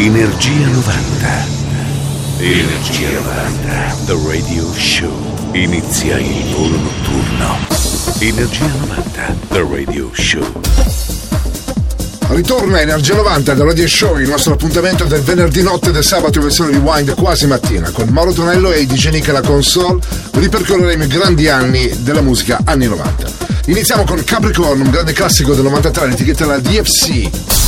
Energia 90. Energia 90. The Radio Show. Inizia il volo notturno. Energia 90. The Radio Show. Ritorna Energia 90 del Radio Show, il nostro appuntamento del venerdì notte del sabato in versione rewind quasi mattina. Con Mauro Tonello e DJ Nick alla console ripercorreremo i grandi anni della musica anni 90. Iniziamo con Capricorn, un grande classico del 93, l'etichetta della DFC.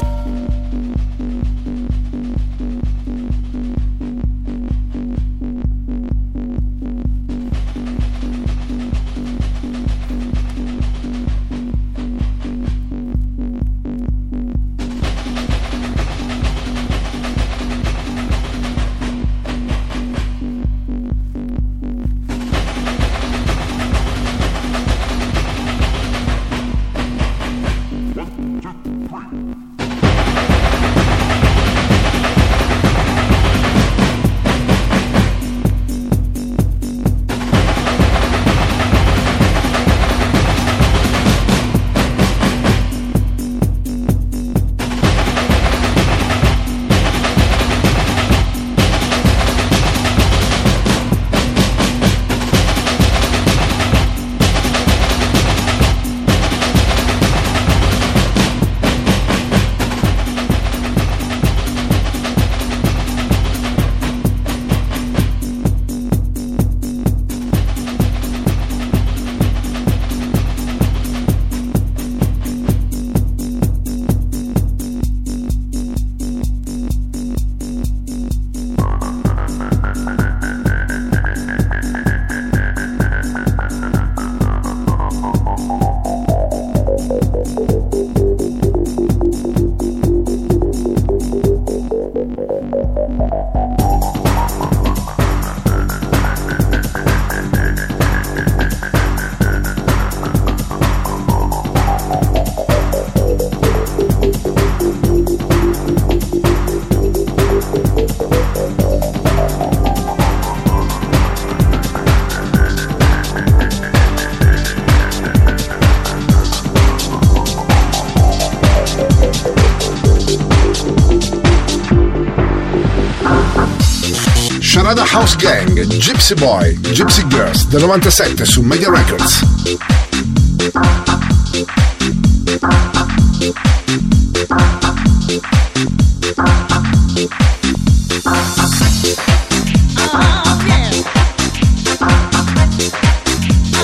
Gypsy Boy, Gypsy Girls del 97 su Media Records.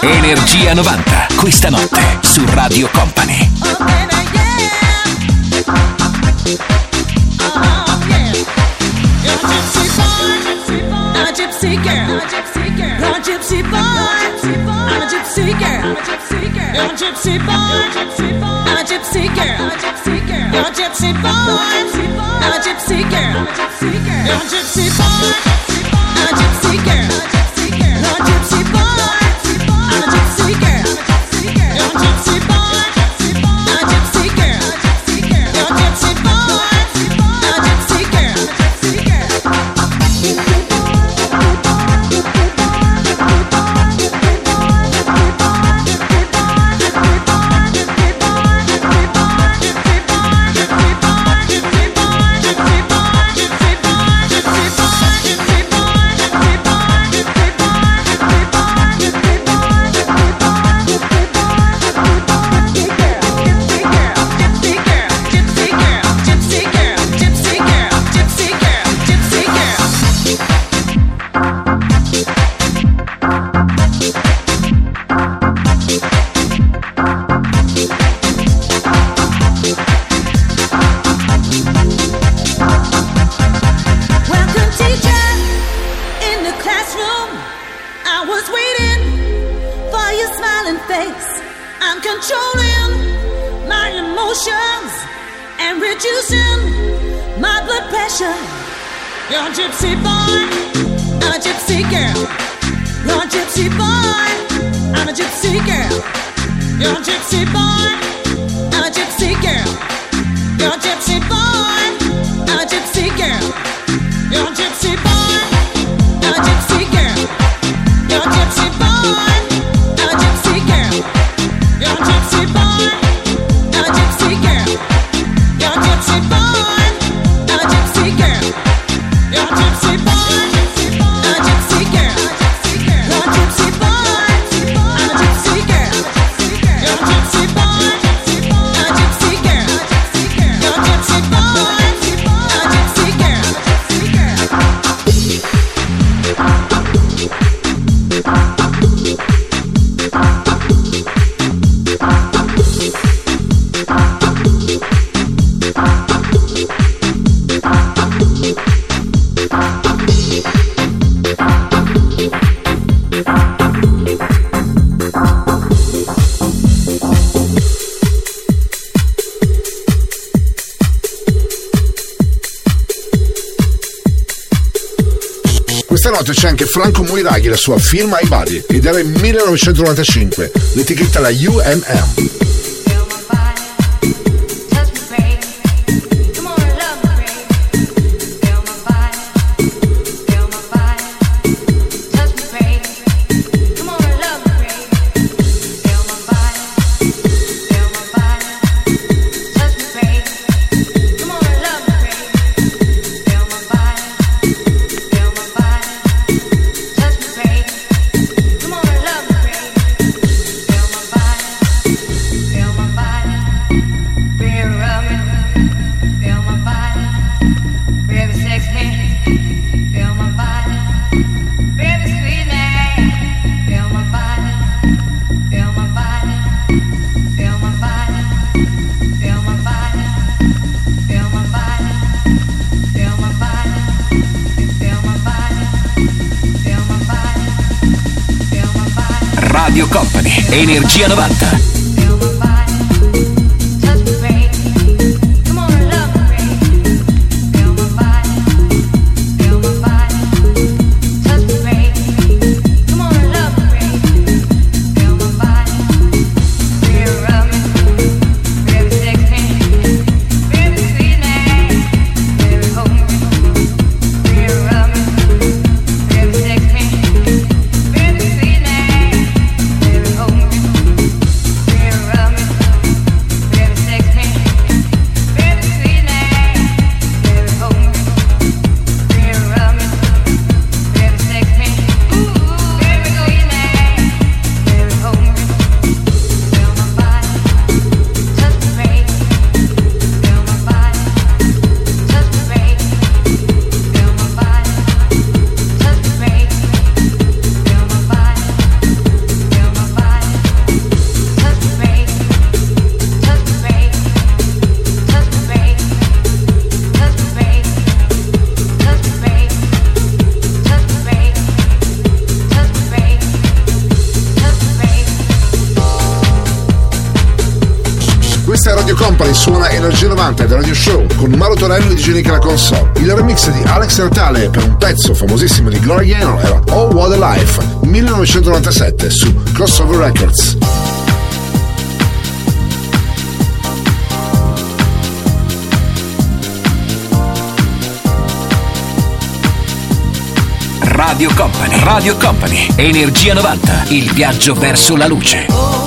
Energia 90, questa notte su Radio Company. I'm a gypsy girl, you're a gypsy boy. I'm a gypsy girl, you're a gypsy boy. I'm a gypsy girl, you're a gypsy boy. I'm a gypsy c'è anche Franco Moiraghi, la sua Film My Body, ed era il 1995, l'etichetta la UMM. Energia 90. Radio Show con Mauro Torello e DJ la console. Il remix di Alex Natale per un pezzo famosissimo di Gloria Gaynor era Oh What a Life 1997 su Crossover Records. Radio Company, Radio Company, Energia 90, il viaggio verso la luce.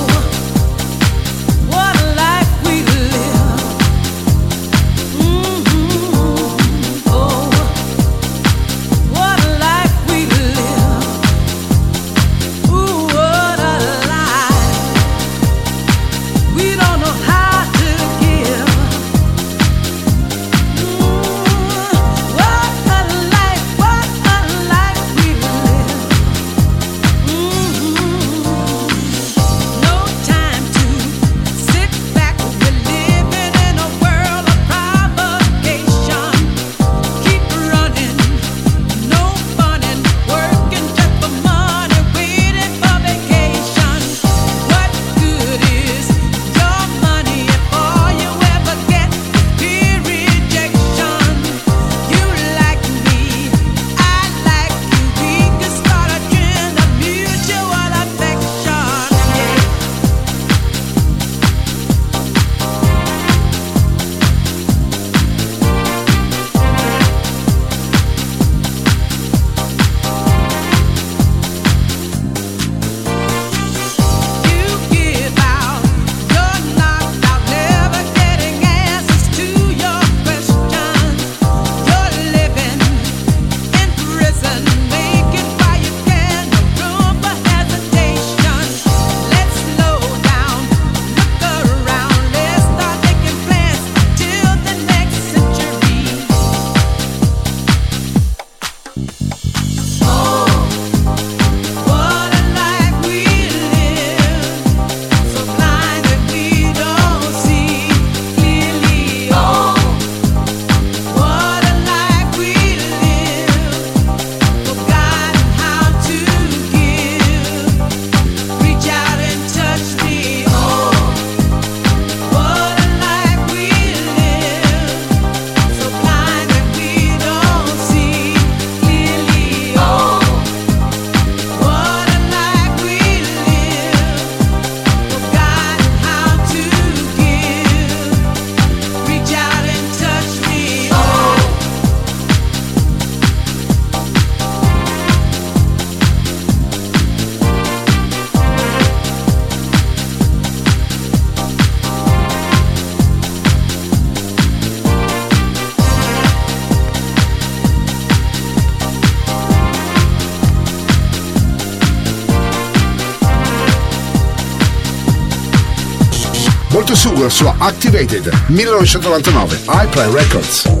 Molto su Activated 1999, iPlay Records.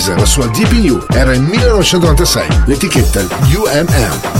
Louise, la sua DPU era il 1996, l'etichetta UMM.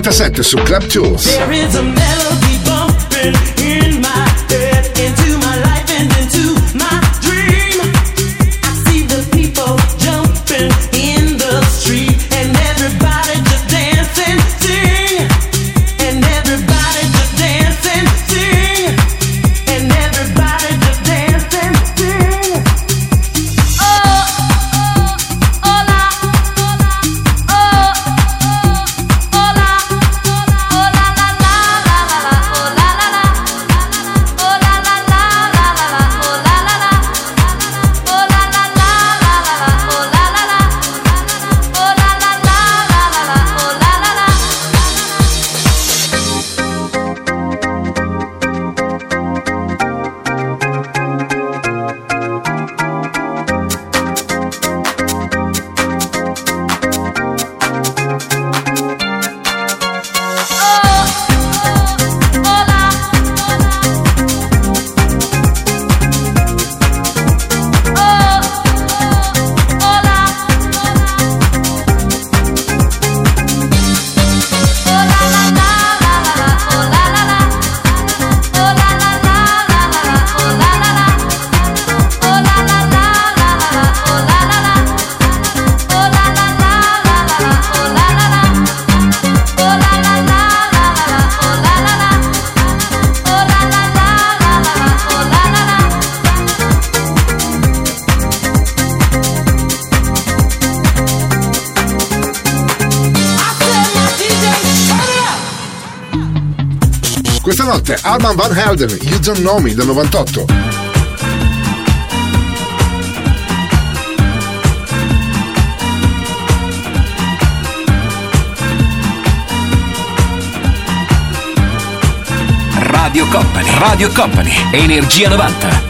97 su Club Tools. Arman Van Helden, You Don't Know Me del 98. Radio Company, Radio Company, Energia 90.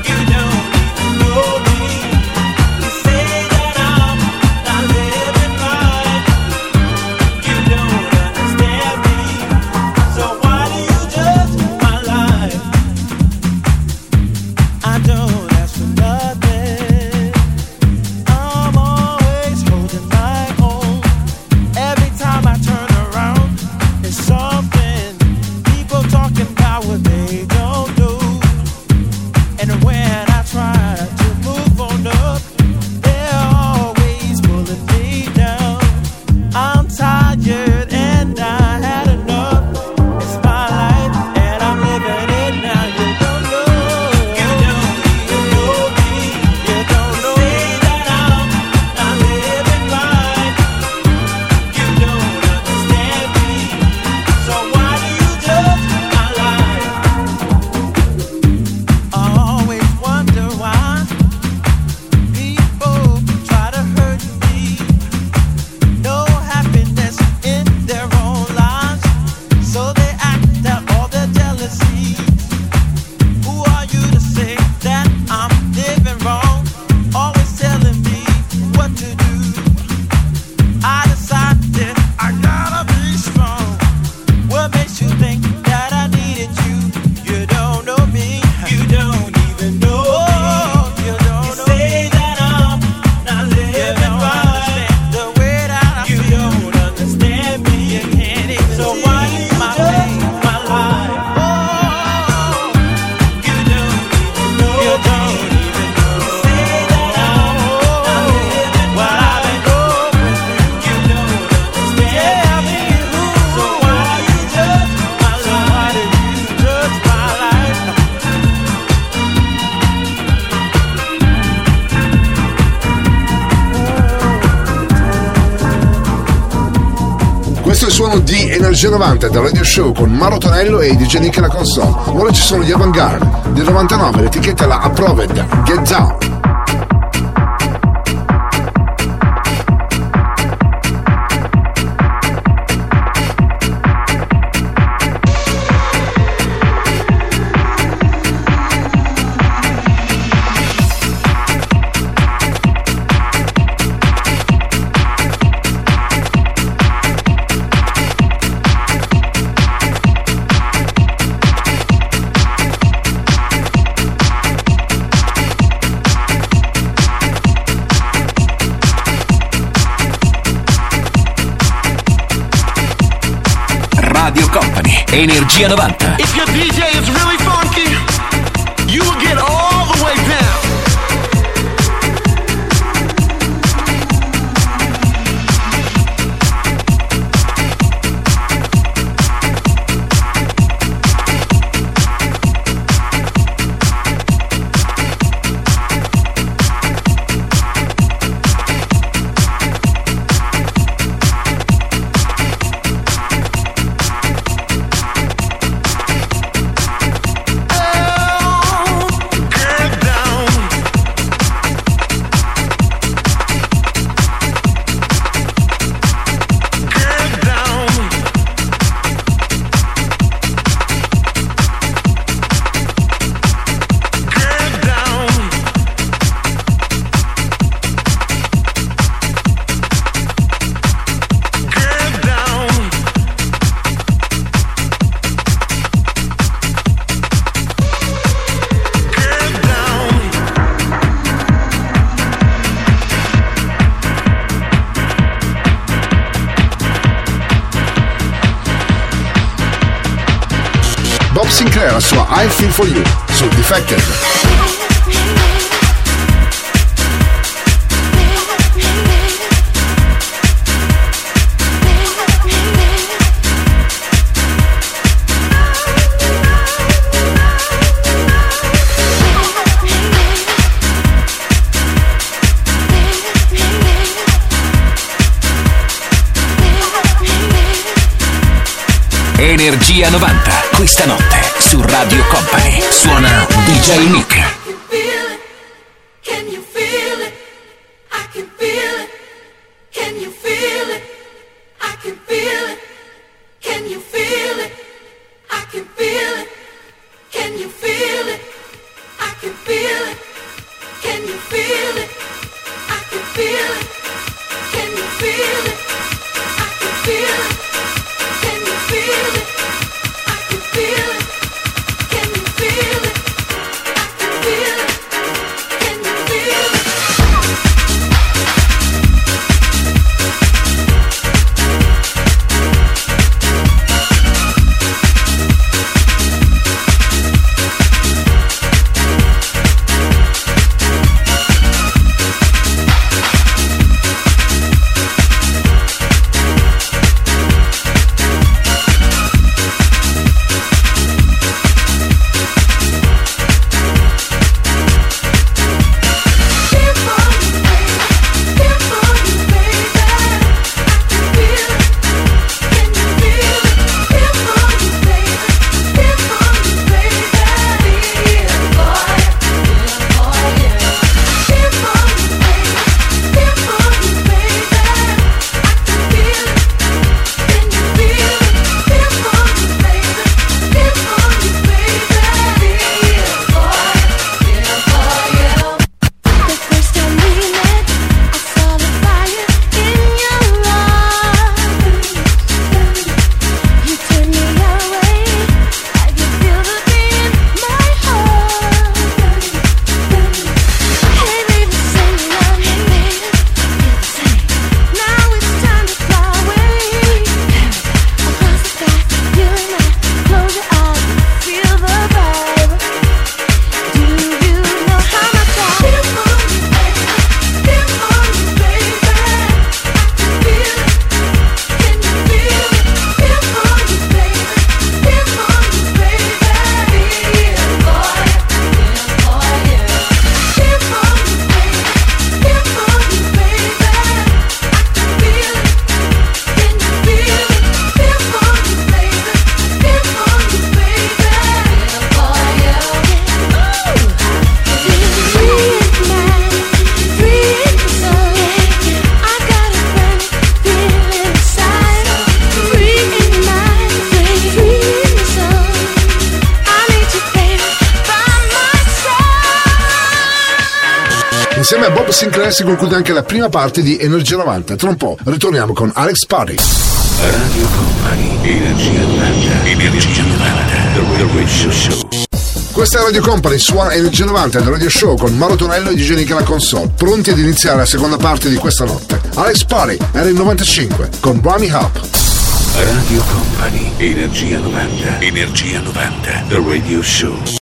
Energia 90 del Radio Show con Maro Tonello e DJ Nick alla console. Ora ci sono gli Avantgarde. Del 99 l'etichetta la Approved Get Down. Energia 90. If your DJ is really Feel For You su Defected. Energia 90 questa notte su Radio Company. Suona DJ Nick. Sinclair si conclude anche la prima parte di Energia 90. Tra un po' ritorniamo con Alex Party. Radio Company, Energia 90, Energia 90, The Radio Show. Questa è Radio Company, suona Energia 90 del Radio Show con Mauro Tonello e DJ Nick alla console, pronti ad iniziare la seconda parte di questa notte. Alex Party era il 95 con Bunny Hop. Radio Company, Energia 90, Energia 90, The Radio Show.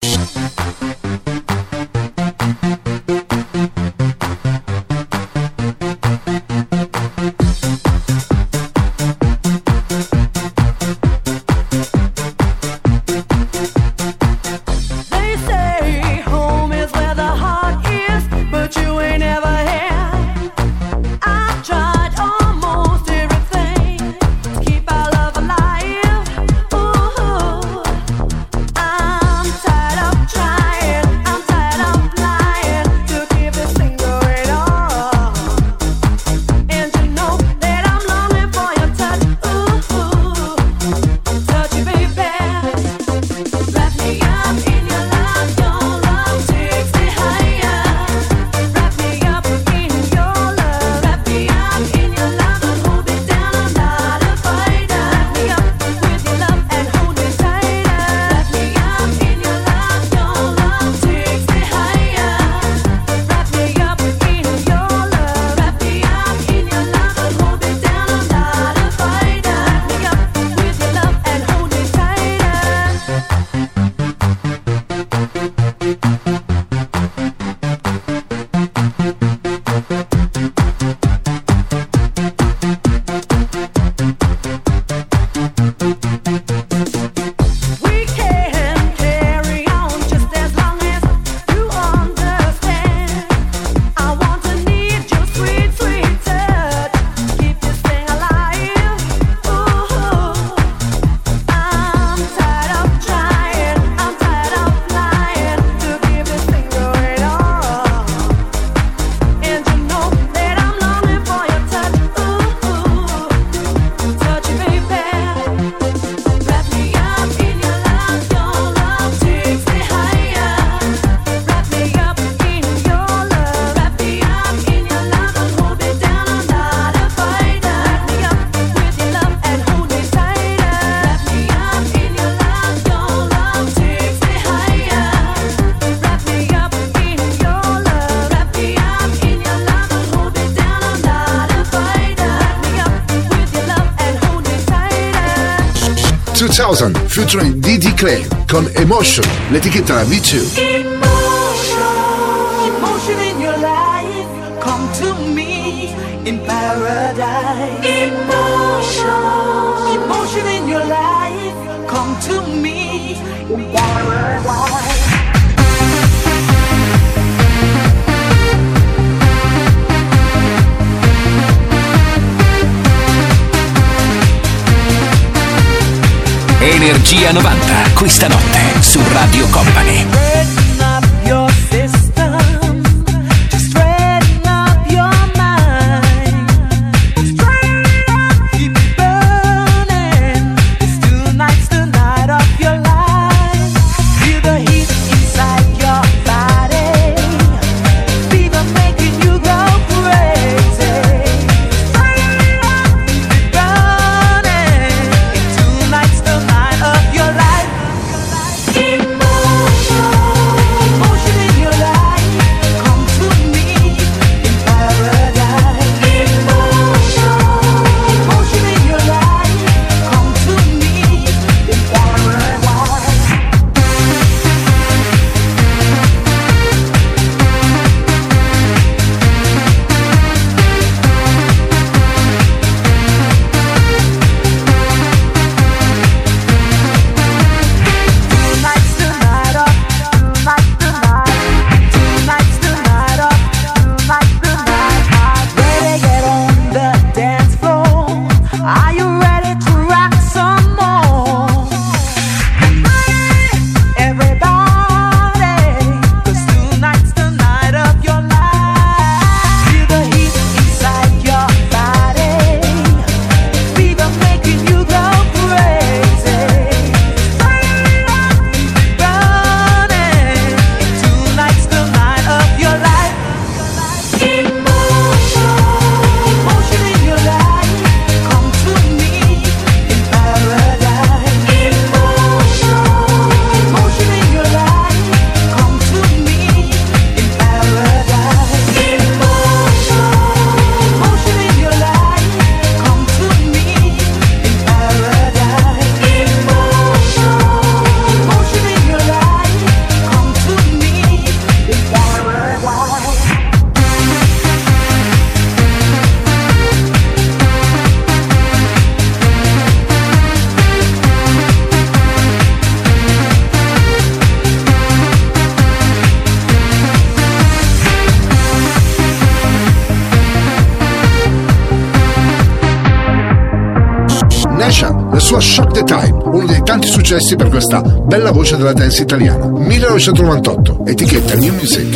Emotion, l'etichetta la V2. Emotion in your life, come to me in paradise. Emotion, emotion in your life, come to me in paradise. Energia 90, questa notte su Radio Company. Voce della dance italiana. 1998, etichetta New Music.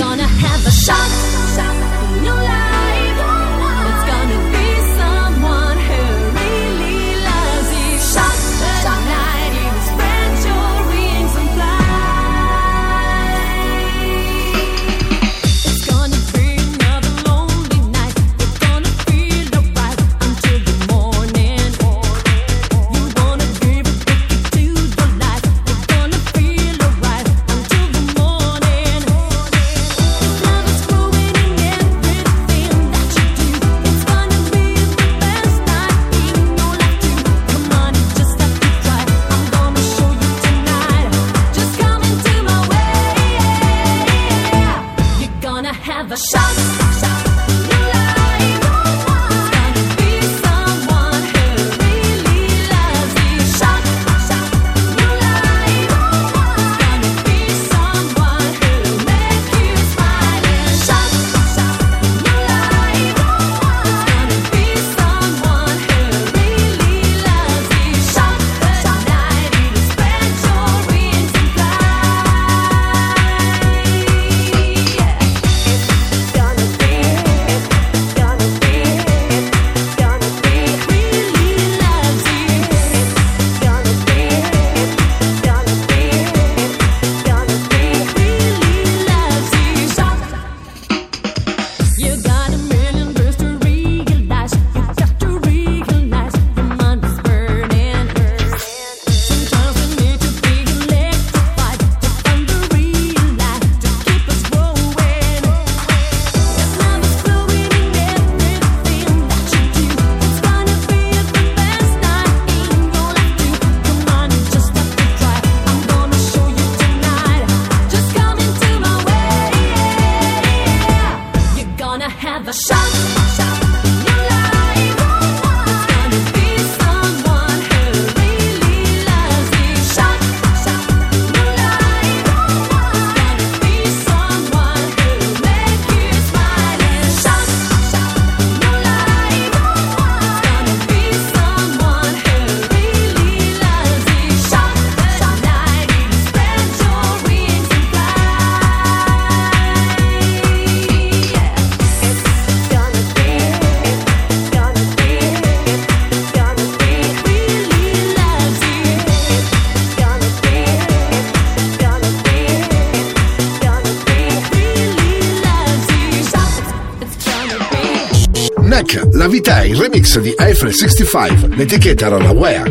remix di Eiffel 65, l'etichetta era la UEA.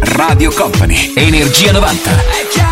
Radio Company, Energia 90.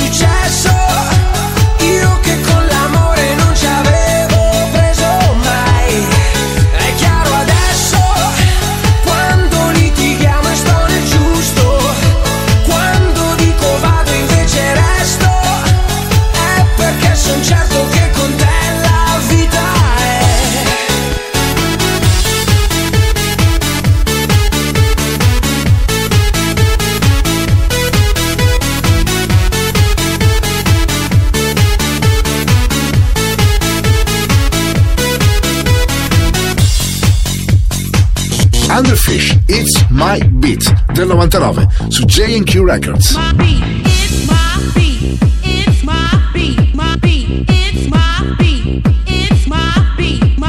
you try 1989 su JQ Records.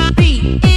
my beat.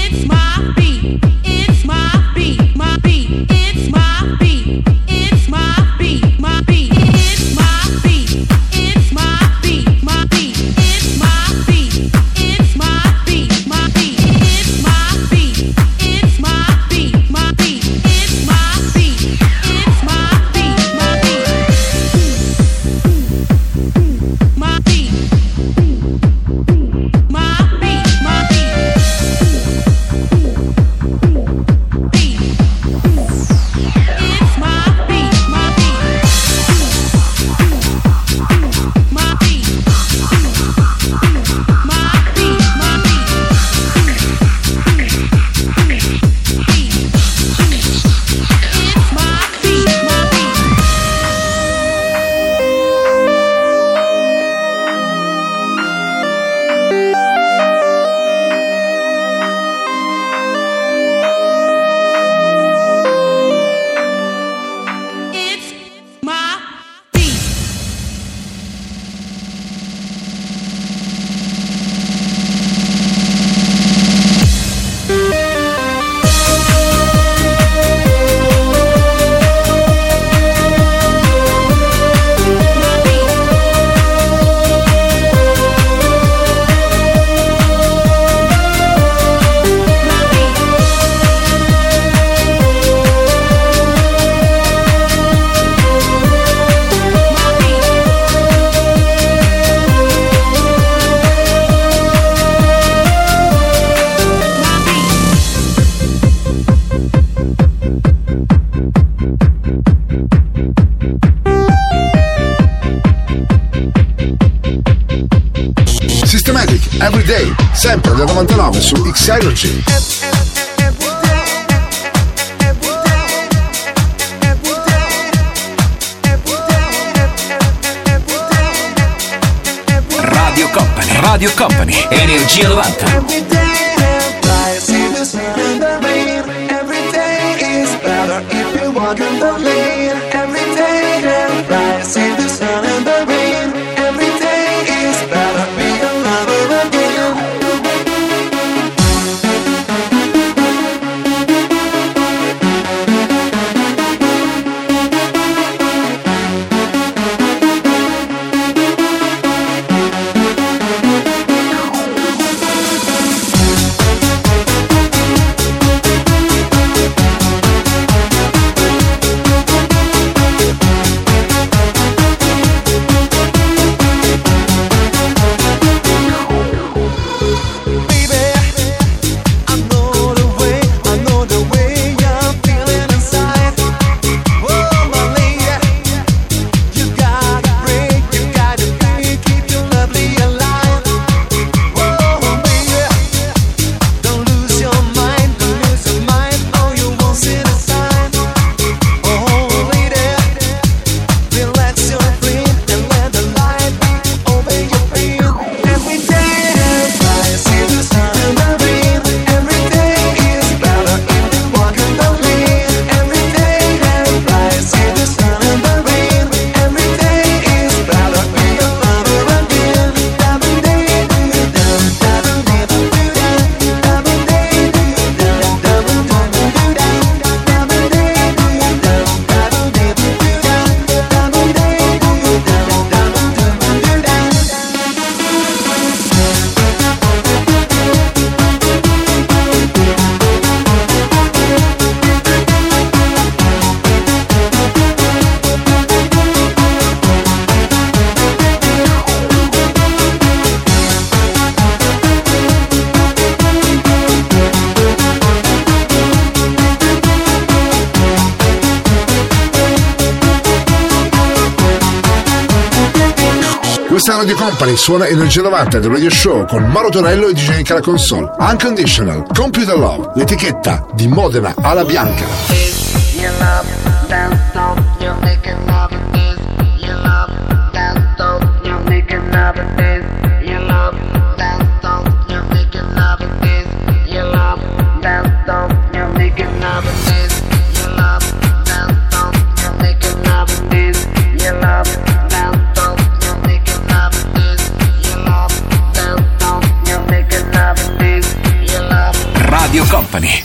suona Energia 90 del Radio Show con Mauro Torello e DJ Nick console. Unconditional, Computer Love, l'etichetta di Modena alla Bianca.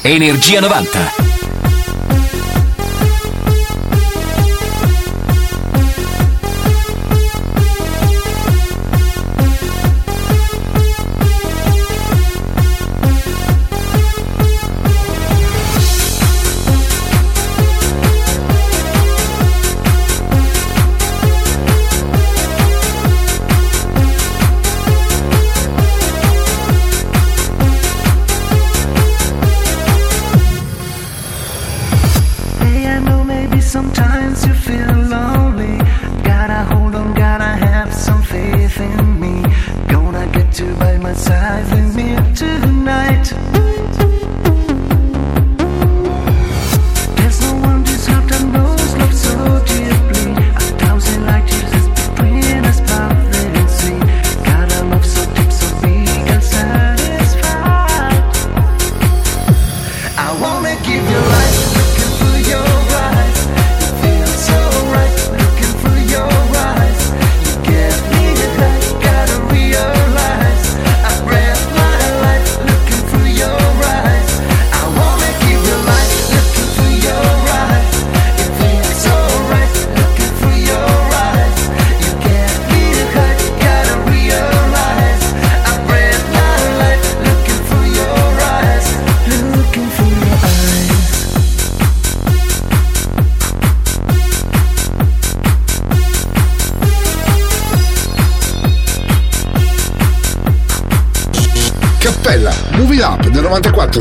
Energia 90. by my side, bring me up to the night.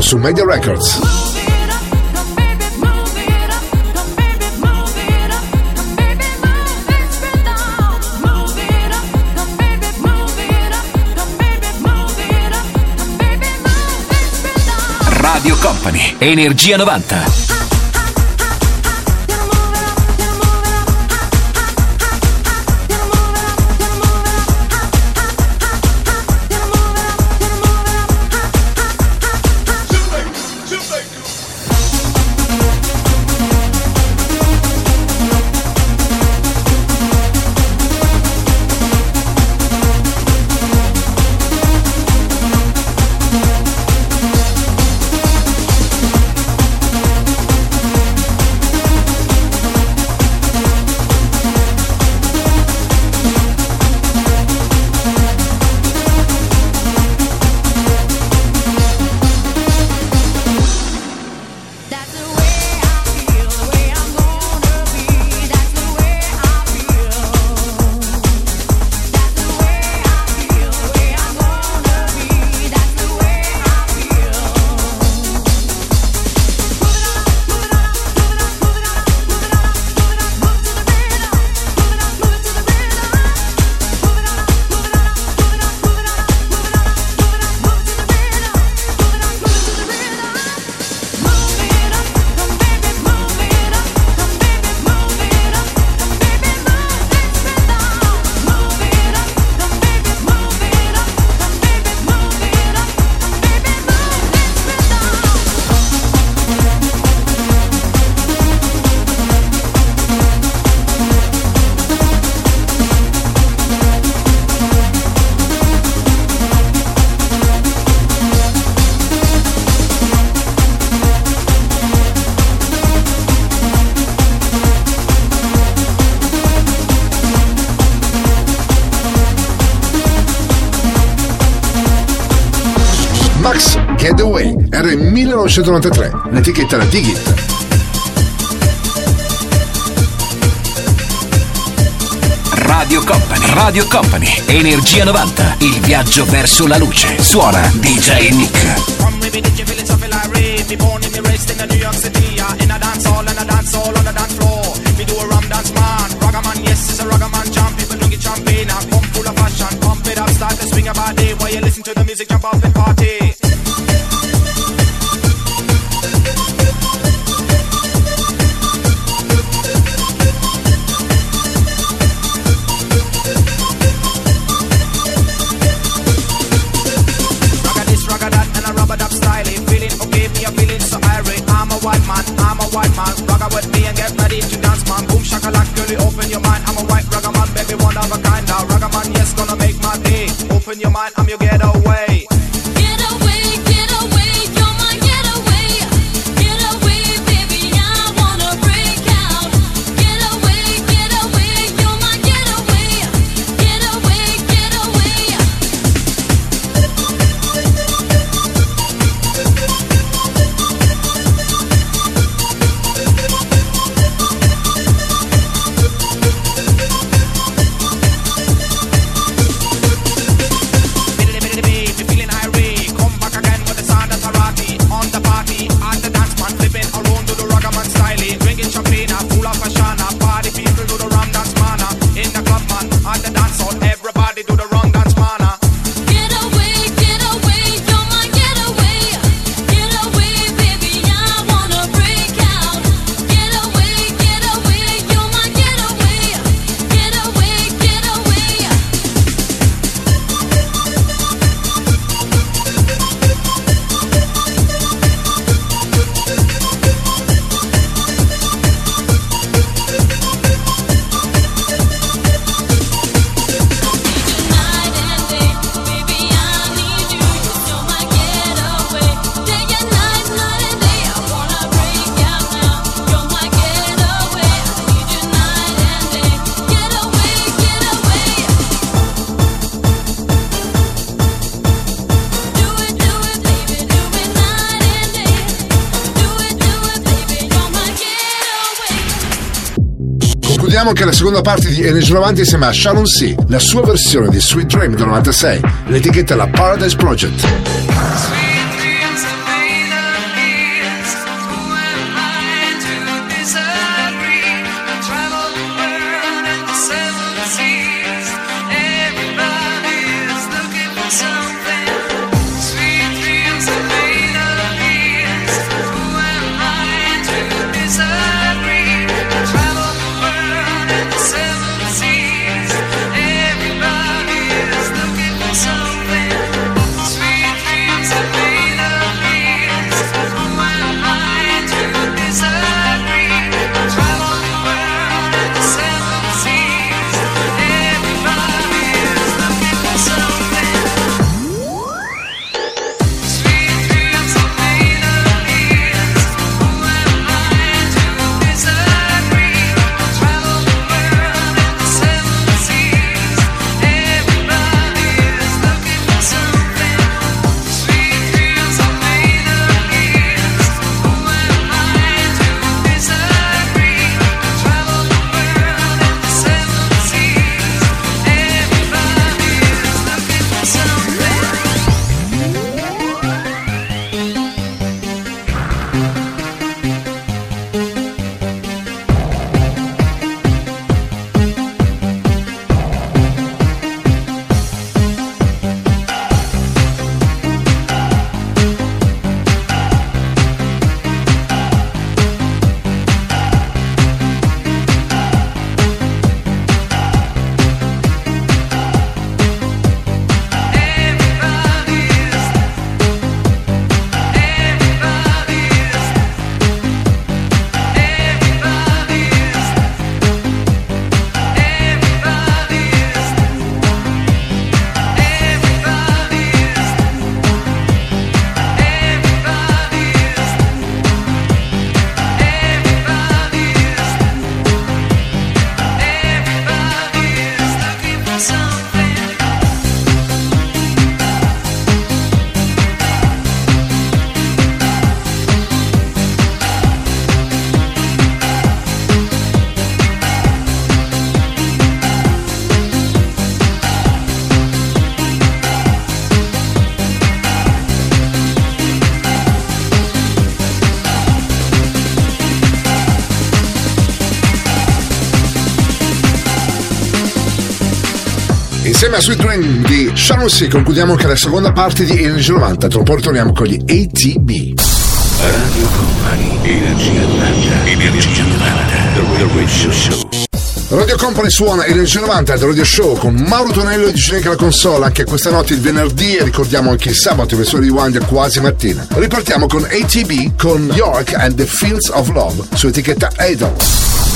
su Media Records. Radio Company, Energia 90. Max Getaway, era il 1993, l'etichetta era Digit. Radio Company, Radio Company, Energia 90, il viaggio verso la luce. Suona DJ Nick. Born in the rest in the New York City, uh, in a dance hall and a dance hall on a dance floor. all while you listen to the music, jump off and party. open your mind, I'm your game. ricordiamo che la seconda parte di Energy 90 insieme a Sharon C, la sua versione di Sweet Dream del 96, l'etichetta è la Paradise Project. Insieme a Sweet Dream di Sharon C concludiamo anche la seconda parte di Energy 90, tra un po' ritorniamo con gli ATB. Radio Company, Energia 90, Energia 90, The Radio Show. Radio Company suona Energia 90 del Radio Show con Mauro Tonello e Dicenica alla console anche questa notte il venerdì e ricordiamo anche il sabato in versione rewind quasi mattina. Ripartiamo con ATB con York and the Fields of Love su etichetta Idol.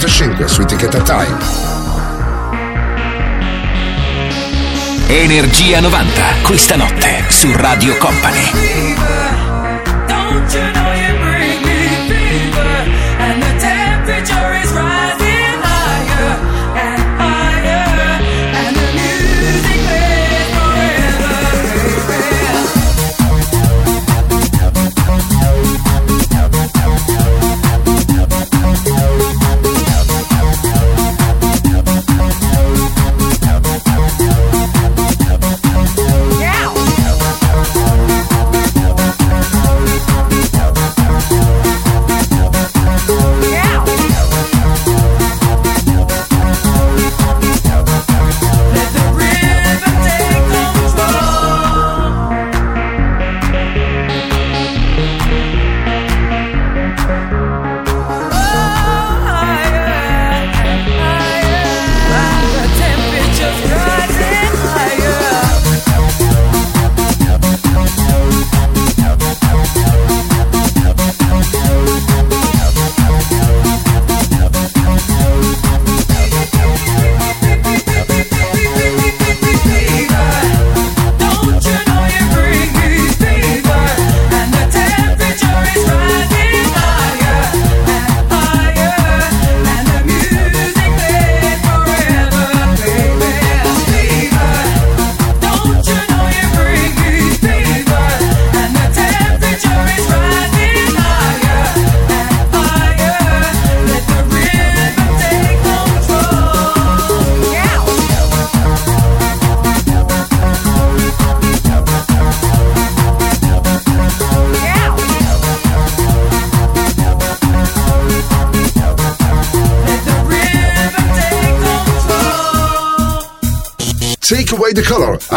1995 su etichetta Time. Energia 90, questa notte su Radio Company.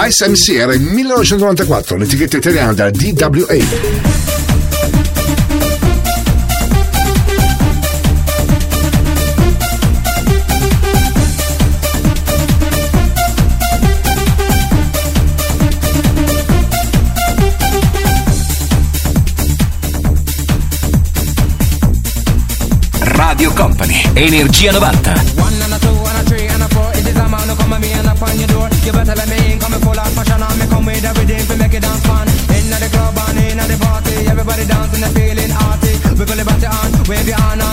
Ice MC era il 1994, l'etichetta italiana della DWA. Radio Company, Energia 90. Maybe I'm not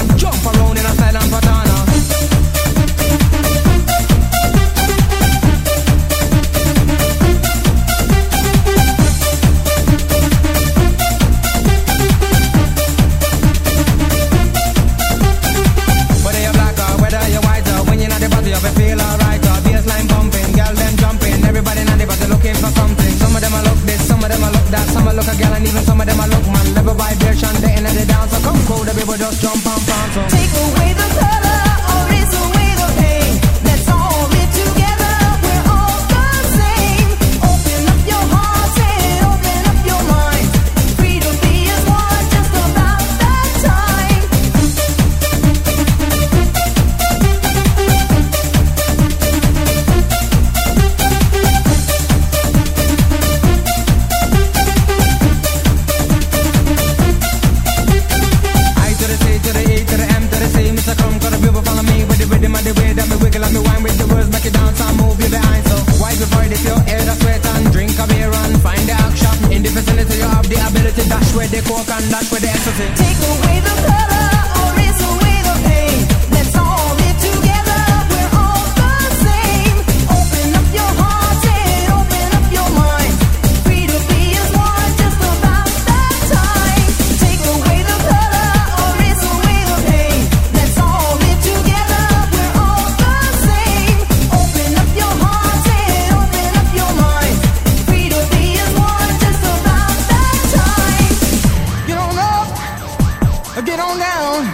Get on down,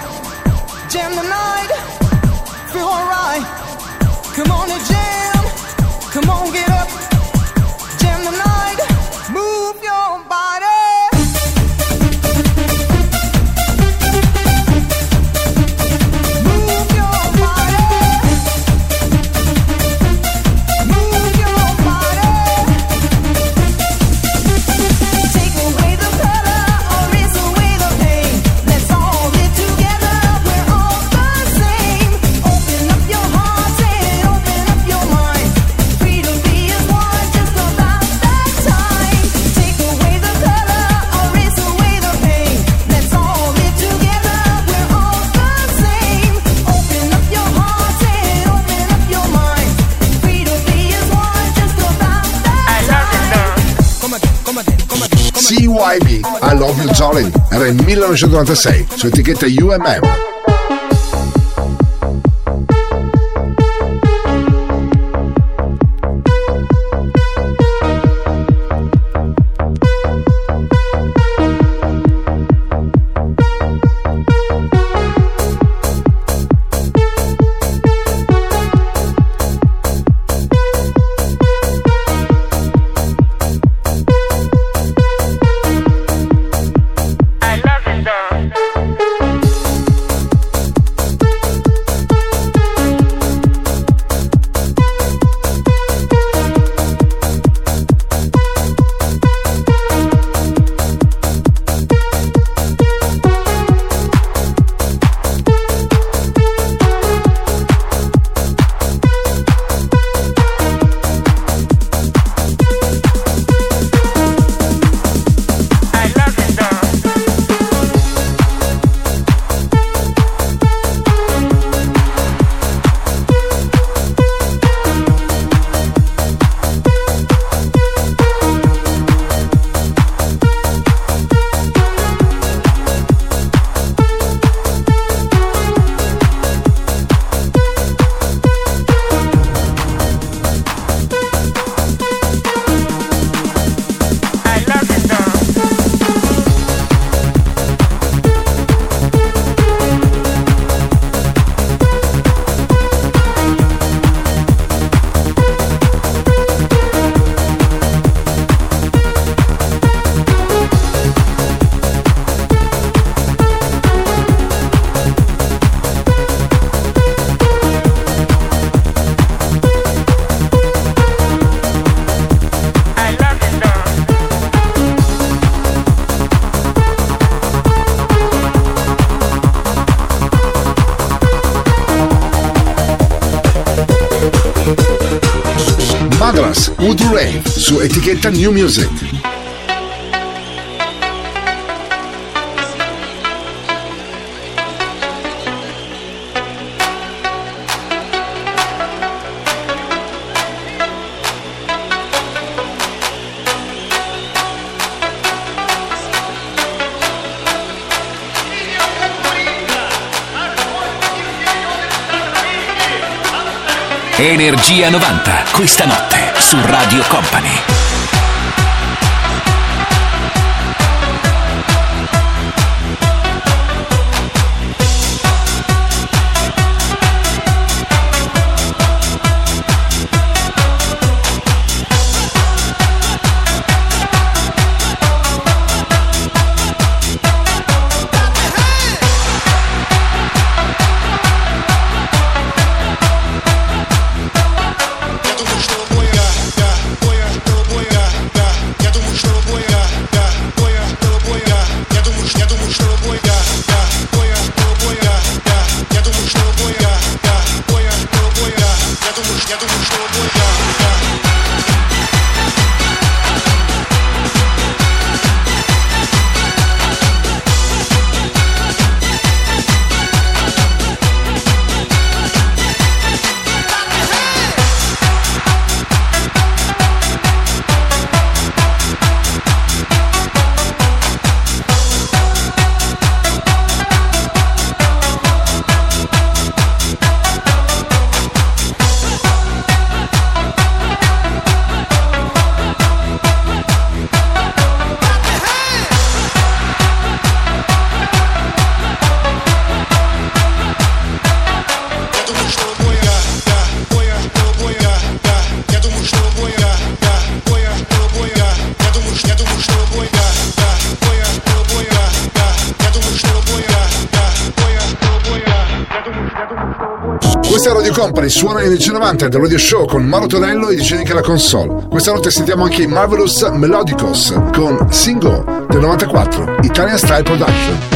jam the night, feel alright. Come on and jam, come on, get up. UIB I Love You Jolly era il 1996 su etichetta UMM etichetta New Music. Energia 90, questa notte su Radio Company. Company, suona Energia 90 del Radio Show con Mauro Tonello e Dicenica la console. Questa notte sentiamo anche i Marvelous Melodicos con Single del 94, Italian Style Production.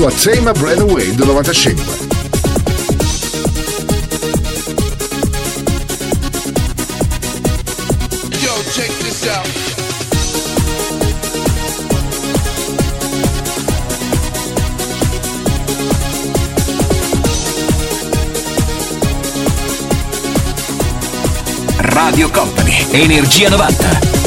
La sua Tame a Bread Away del 95. Yo, check this out. Radio Company, Energia 90.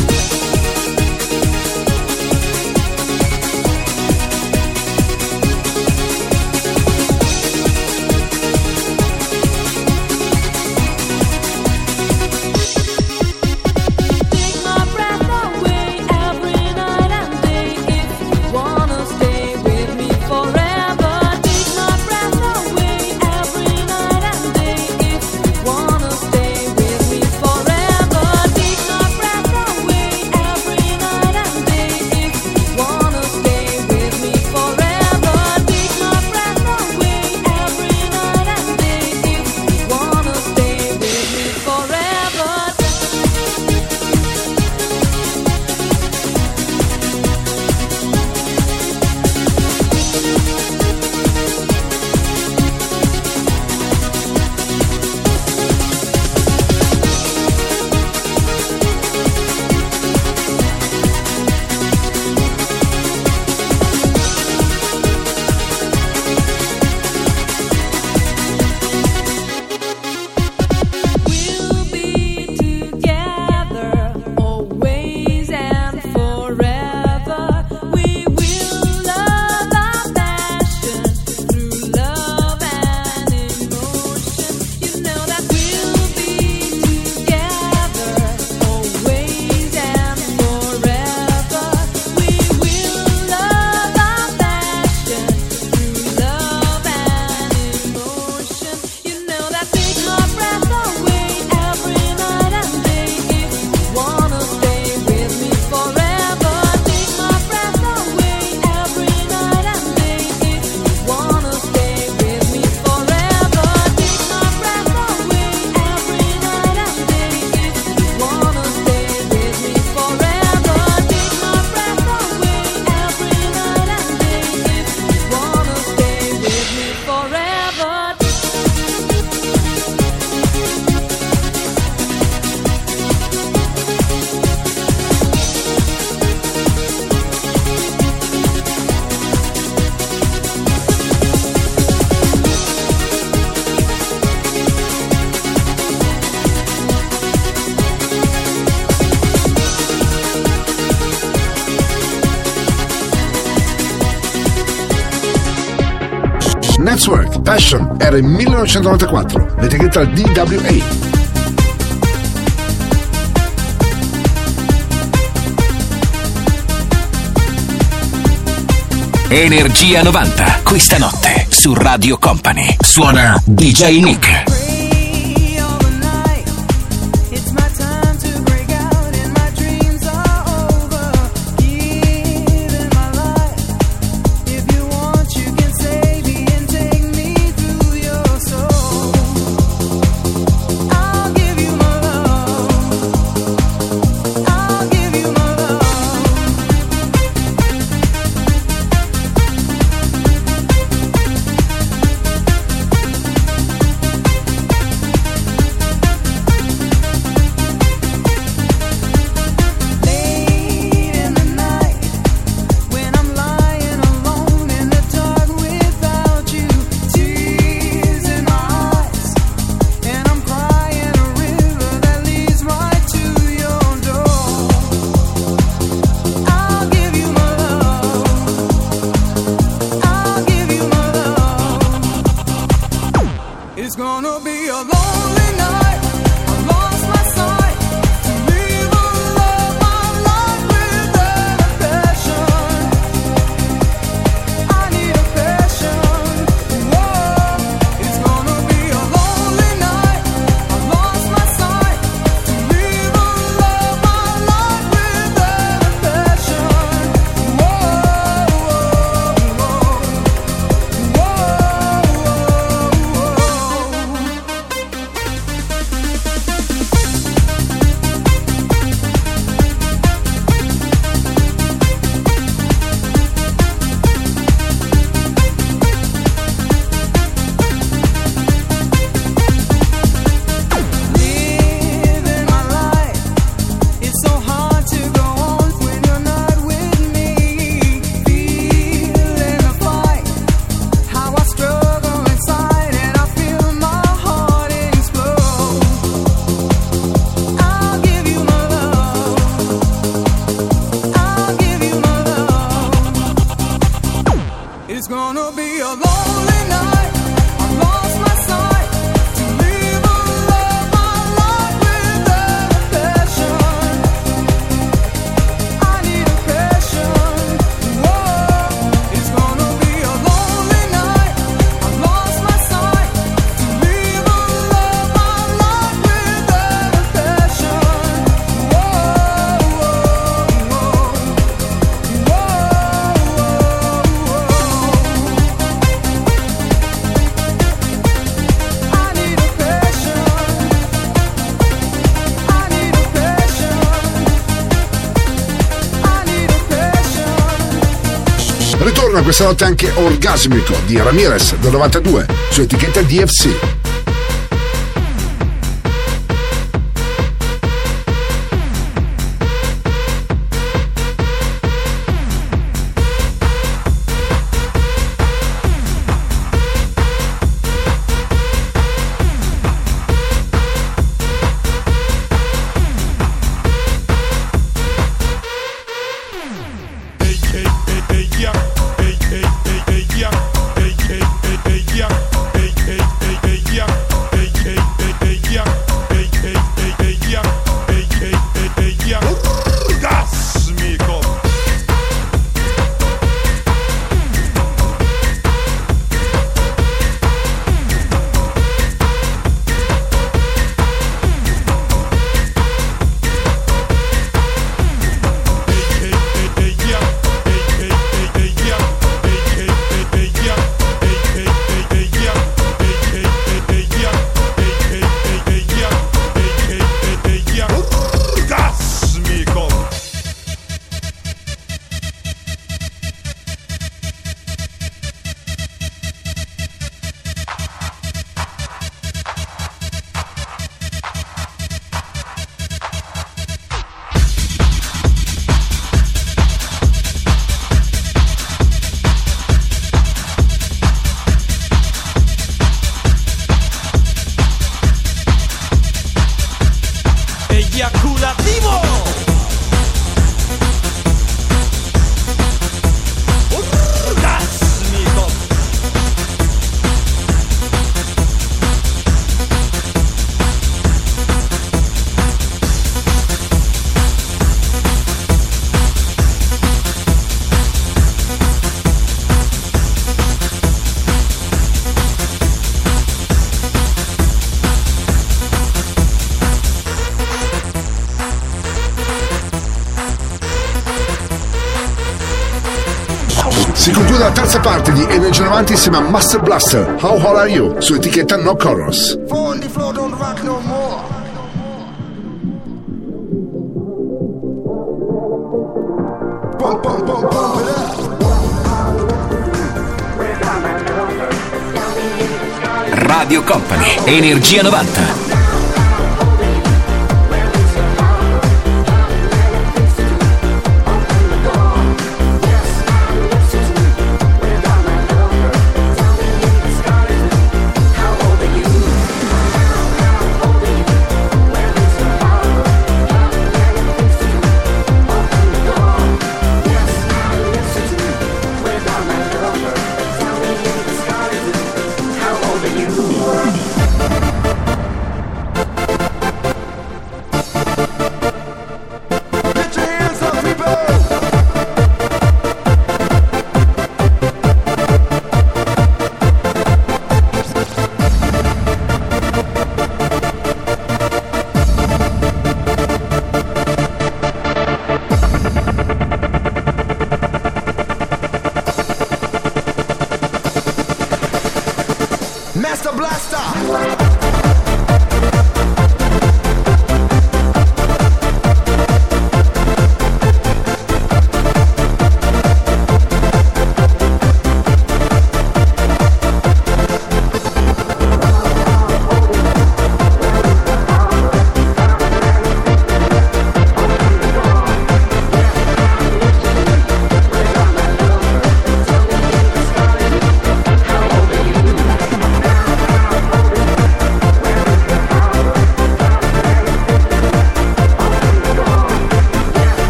era il 1994, l'etichetta DWA. Energia 90, questa notte su Radio Company. Suona DJ Nick. Sono anche Orgasmico di Ramirez del 92 su etichetta DFC. Terza parte di Energia 90 insieme a Master Blaster, How Old Are You, su etichetta No up. Radio Company, Energia 90.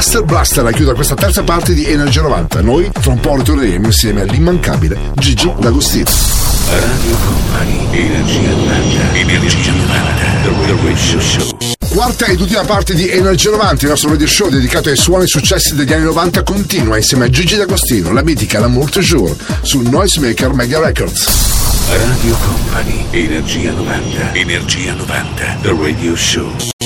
Master Blaster a chiudere questa terza parte di Energia 90. Noi tra un po' ritorneremo insieme all'immancabile Gigi D'Agostino. Radio Company, Energia 90, Energia 90, The Radio Show. Quarta ed ultima parte di Energia 90, il nostro radio show dedicato ai suoni e successi degli anni 90 continua insieme a Gigi D'Agostino, la mitica L'amour toujours, su Noisemaker Mega Records. Radio Company, Energia 90, Energia 90, The Radio Show.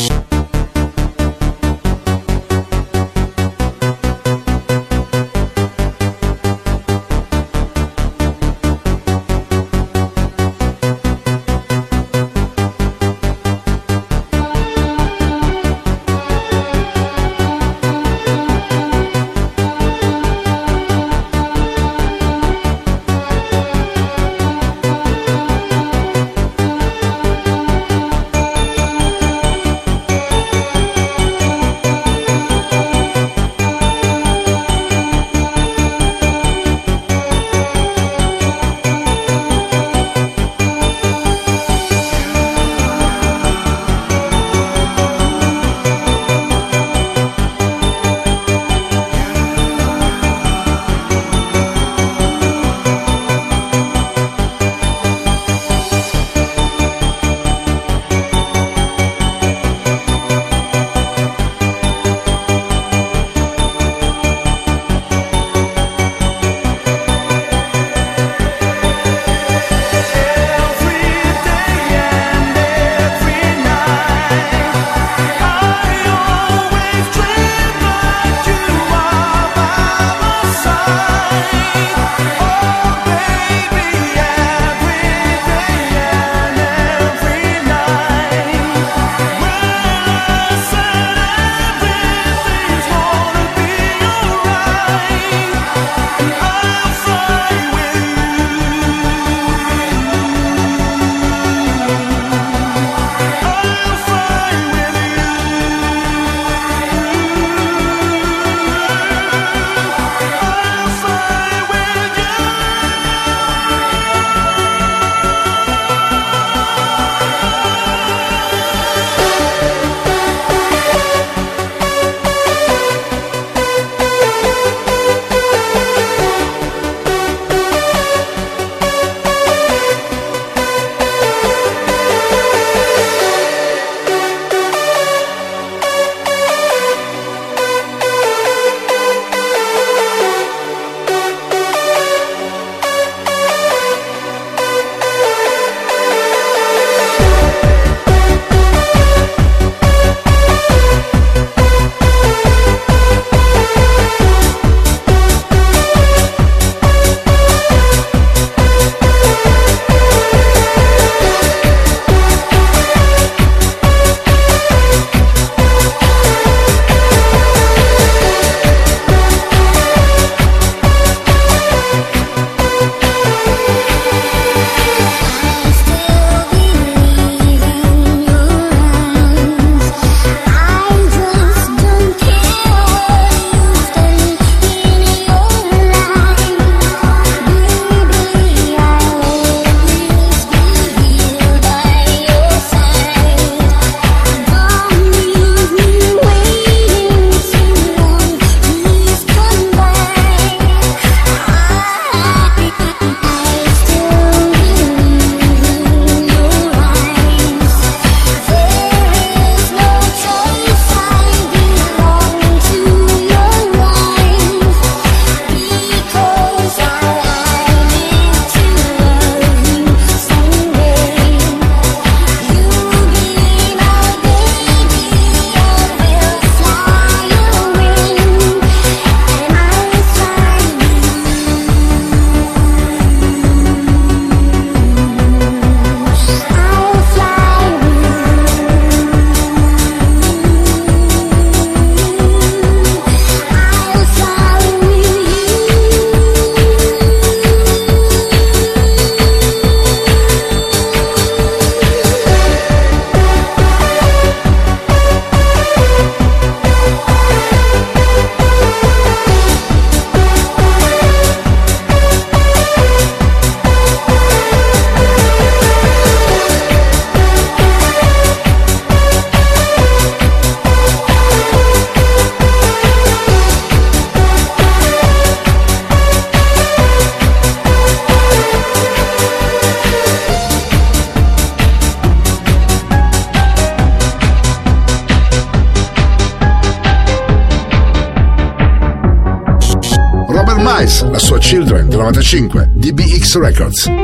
1995, DBX Records.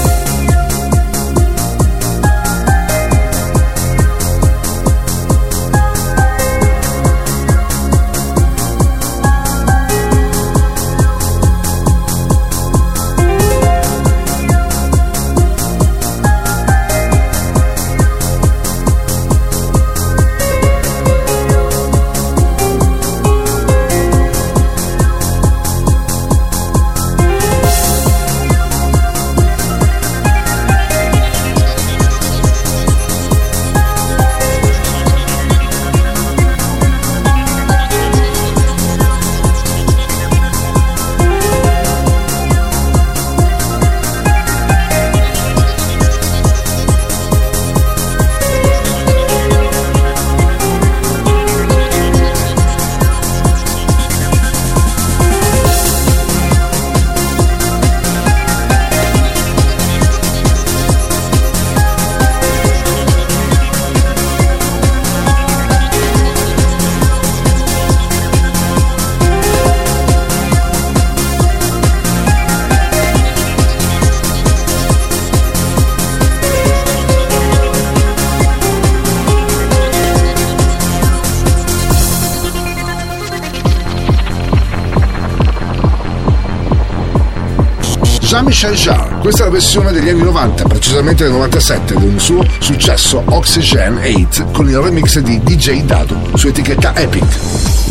Jarre, questa è la versione degli anni 90, precisamente del 97, di un suo successo Oxygen 8 con il remix di DJ Dado su etichetta Epic.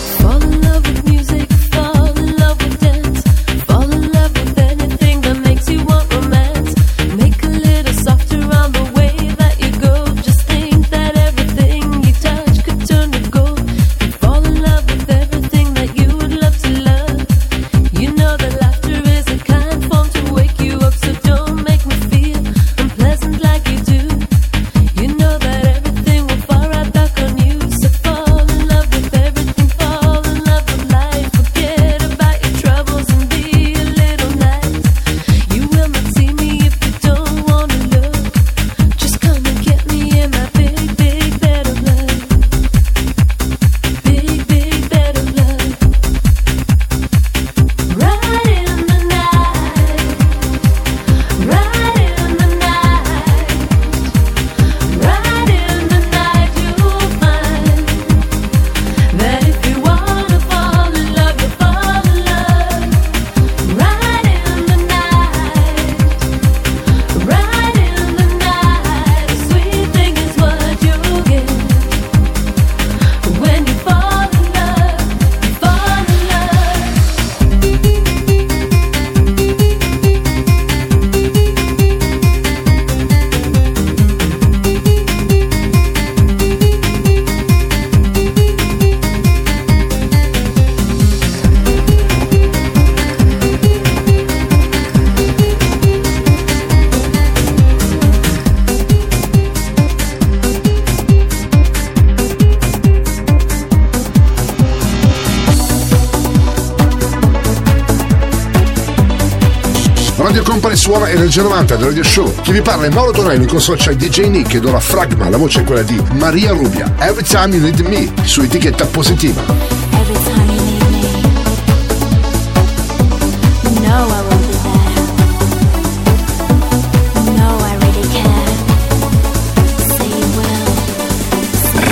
13.90 del Radio Show. Chi vi parla è Mauro Tonelli con console c'è DJ Nick ed ora Fragma, la voce è quella di Maria Rubia. Every time you need me, su etichetta positiva.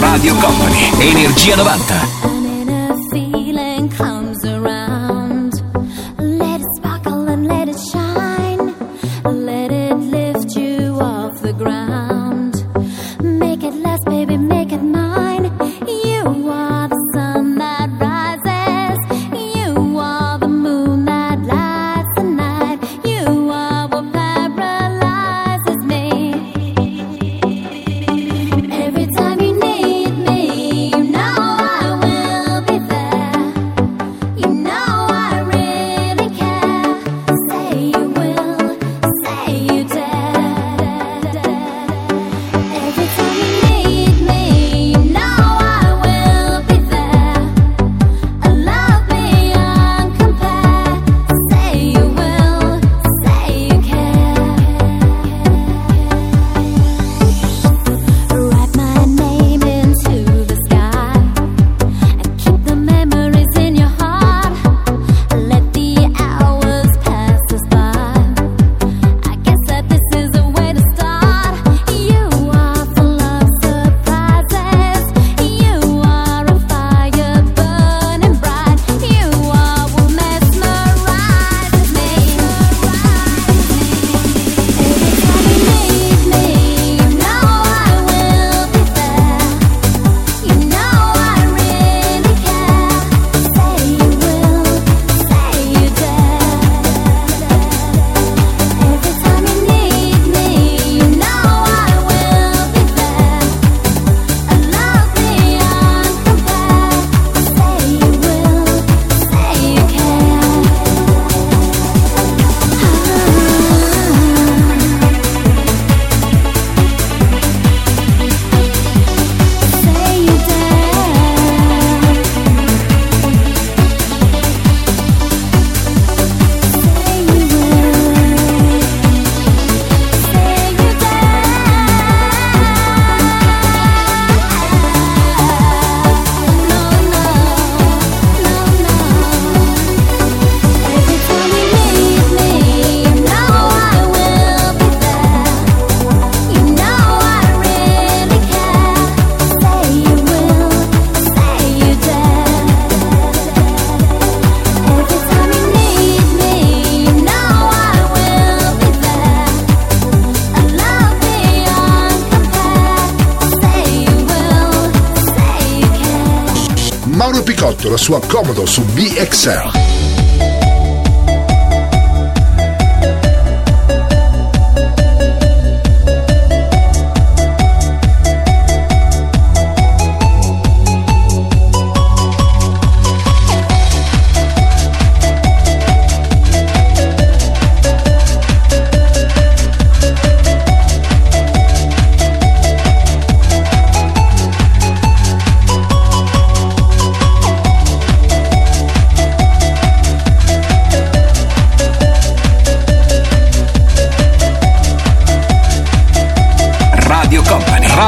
Radio Company, Energia 90. Sua Comodo su BXL.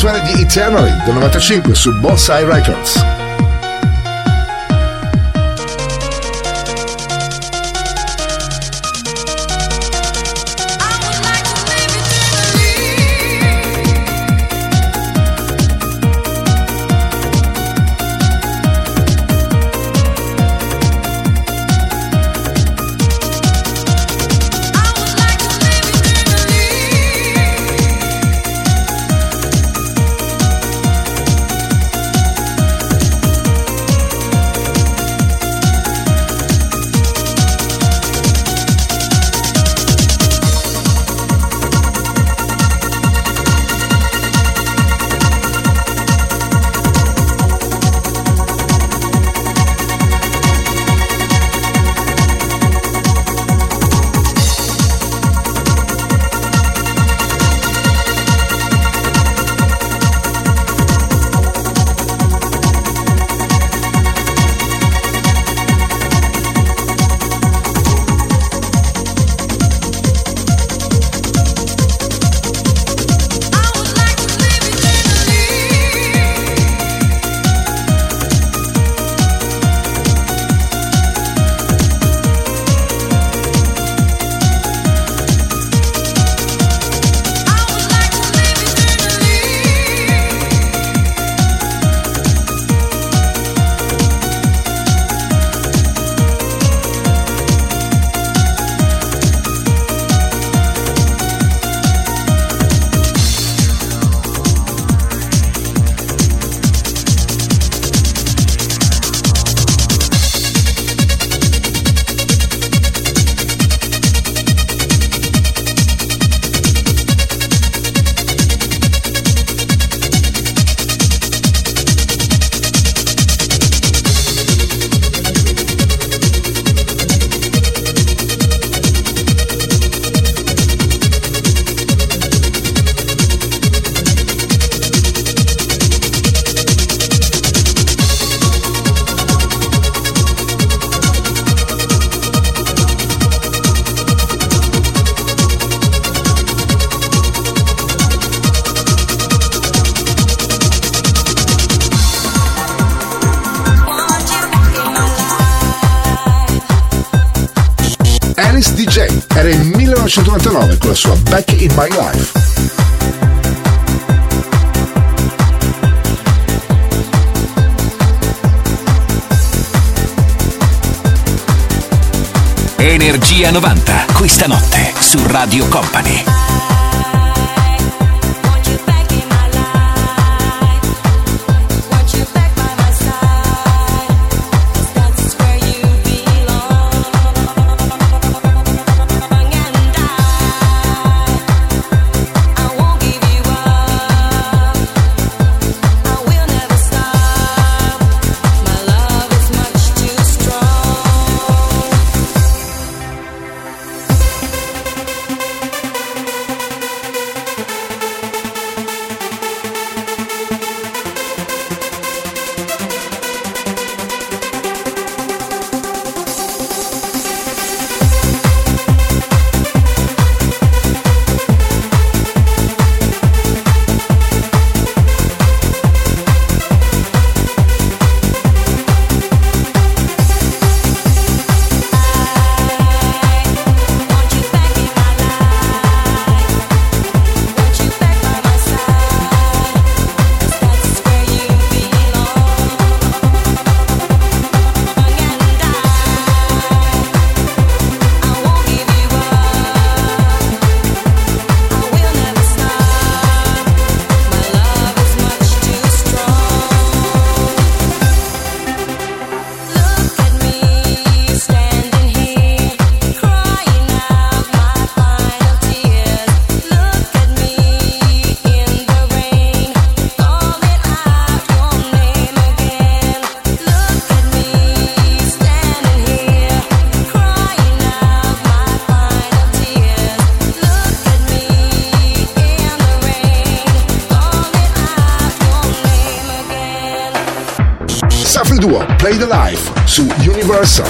Atmosfere di Eternally del 95 su Bonsai Records. Versa.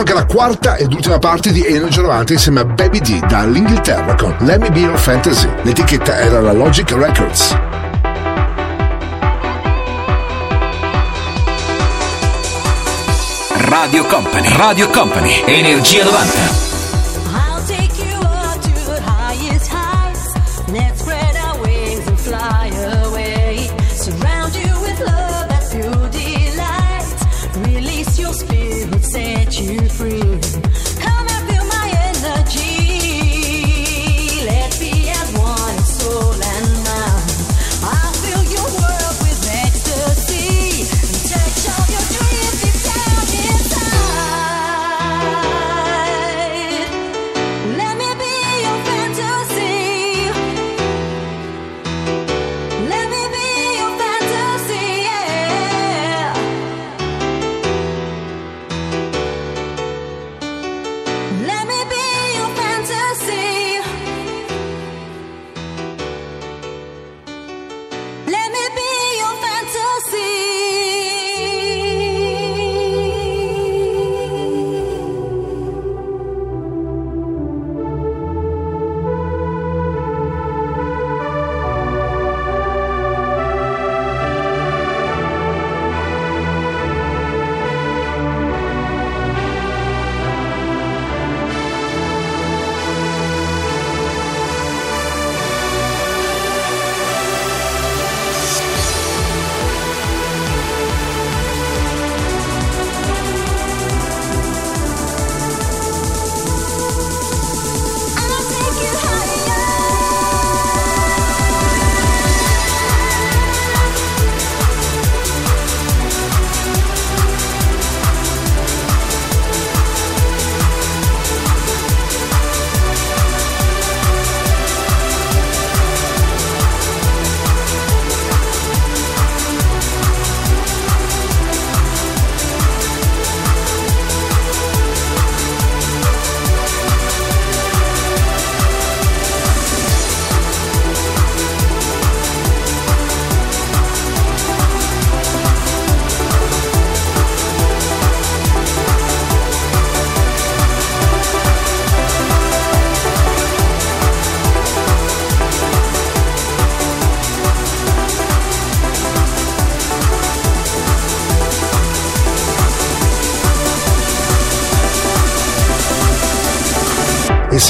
brano che è la quarta ed ultima parte di Eno 90 insieme a Baby D dall'Inghilterra con Let Me Be Your Fantasy. L'etichetta era la Logic Records. Radio Company, Radio Company, Energia 90.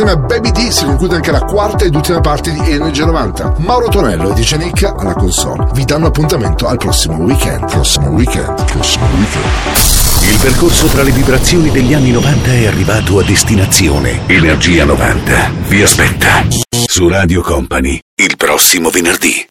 Insieme a Baby D si include anche la quarta ed ultima parte di Energia 90. Mauro Tonello e DJ Nick alla console vi danno appuntamento al prossimo weekend. Prossimo weekend. Prossimo weekend. Il percorso tra le vibrazioni degli anni 90 è arrivato a destinazione. Energia 90 vi aspetta su Radio Company il prossimo venerdì.